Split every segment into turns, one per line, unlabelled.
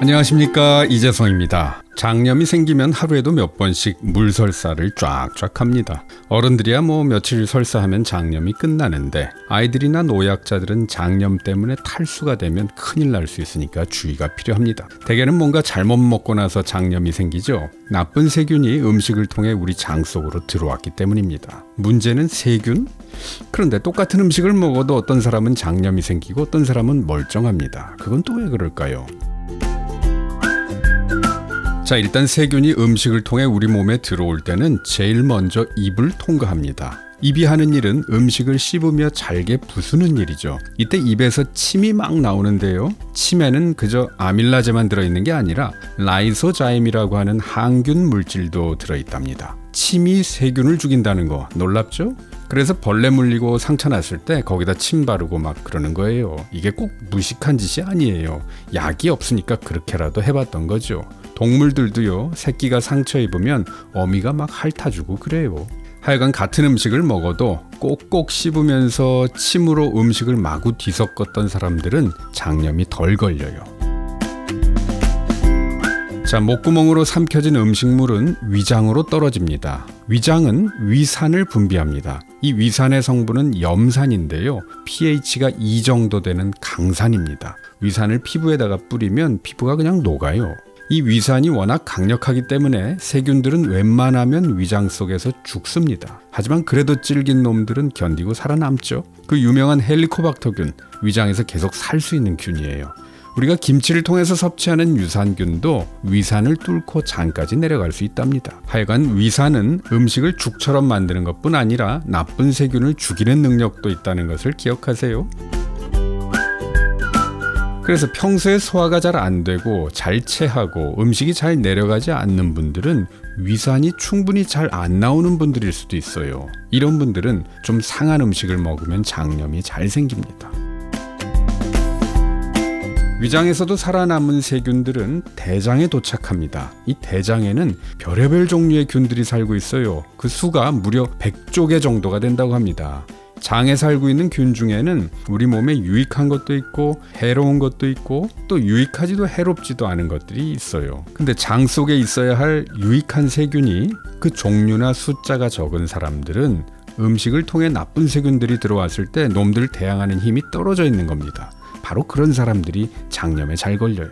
안녕하십니까 이재성입니다. 장염이 생기면 하루에도 몇 번씩 물설사를 쫙쫙 합니다. 어른들이야 뭐 며칠 설사하면 장염이 끝나는데 아이들이나 노약자들은 장염 때문에 탈수가 되면 큰일 날 수 있으니까 주의가 필요합니다. 대개는 뭔가 잘못 먹고 나서 장염이 생기죠. 나쁜 세균이 음식을 통해 우리 장 속으로 들어왔기 때문입니다. 문제는 세균? 그런데 똑같은 음식을 먹어도 어떤 사람은 장염이 생기고 어떤 사람은 멀쩡합니다. 그건 또 왜 그럴까요? 자, 일단 세균이 음식을 통해 우리 몸에 들어올 때는 제일 먼저 입을 통과합니다. 입이 하는 일은 음식을 씹으며 잘게 부수는 일이죠. 이때 입에서 침이 막 나오는데요. 침에는 그저 아밀라제만 들어있는 게 아니라 라이소자임이라고 하는 항균 물질도 들어있답니다. 침이 세균을 죽인다는 거 놀랍죠? 그래서 벌레 물리고 상처 났을 때 거기다 침 바르고 막 그러는 거예요. 이게 꼭 무식한 짓이 아니에요. 약이 없으니까 그렇게라도 해봤던 거죠. 동물들도요, 새끼가 상처 입으면 어미가 막 핥아주고 그래요. 하여간 같은 음식을 먹어도 꼭꼭 씹으면서 침으로 음식을 마구 뒤섞었던 사람들은 장염이 덜 걸려요. 자, 목구멍으로 삼켜진 음식물은 위장으로 떨어집니다. 위장은 위산을 분비합니다. 이 위산의 성분은 염산인데요. pH가 2 정도 되는 강산입니다. 위산을 피부에다가 뿌리면 피부가 그냥 녹아요. 이 위산이 워낙 강력하기 때문에 세균들은 웬만하면 위장 속에서 죽습니다. 하지만 그래도 찔긴 놈들은 견디고 살아남죠. 그 유명한 헬리코박터균, 위장에서 계속 살 수 있는 균이에요. 우리가 김치를 통해서 섭취하는 유산균도 위산을 뚫고 장까지 내려갈 수 있답니다. 하여간 위산은 음식을 죽처럼 만드는 것뿐 아니라 나쁜 세균을 죽이는 능력도 있다는 것을 기억하세요. 그래서 평소에 소화가 잘 안 되고 잘 체하고 음식이 잘 내려가지 않는 분들은 위산이 충분히 잘 안 나오는 분들일 수도 있어요. 이런 분들은 좀 상한 음식을 먹으면 장염이 잘 생깁니다. 위장에서도 살아남은 세균들은 대장에 도착합니다. 이 대장에는 별의별 종류의 균들이 살고 있어요. 그 수가 무려 100조 개 정도가 된다고 합니다. 장에 살고 있는 균 중에는 우리 몸에 유익한 것도 있고 해로운 것도 있고 또 유익하지도 해롭지도 않은 것들이 있어요. 근데 장 속에 있어야 할 유익한 세균이 그 종류나 숫자가 적은 사람들은 음식을 통해 나쁜 세균들이 들어왔을 때 놈들 대항하는 힘이 떨어져 있는 겁니다. 바로 그런 사람들이 장염에 잘 걸려요.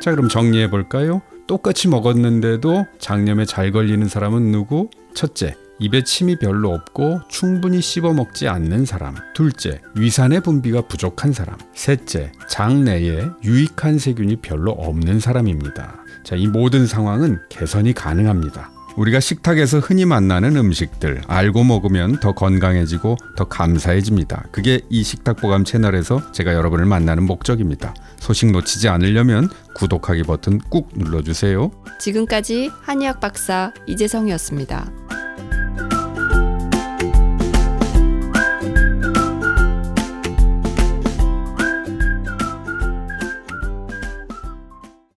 자, 그럼 정리해 볼까요? 똑같이 먹었는데도 장염에 잘 걸리는 사람은 누구? 첫째, 입에 침이 별로 없고 충분히 씹어 먹지 않는 사람. 둘째, 위산의 분비가 부족한 사람. 셋째, 장내에 유익한 세균이 별로 없는 사람입니다. 자, 이 모든 상황은 개선이 가능합니다. 우리가 식탁에서 흔히 만나는 음식들 알고 먹으면 더 건강해지고 더 감사해집니다. 그게 이 식탁보감 채널에서 제가 여러분을 만나는 목적입니다. 소식 놓치지 않으려면 구독하기 버튼 꾹 눌러주세요.
지금까지 한의학 박사 이재성이었습니다.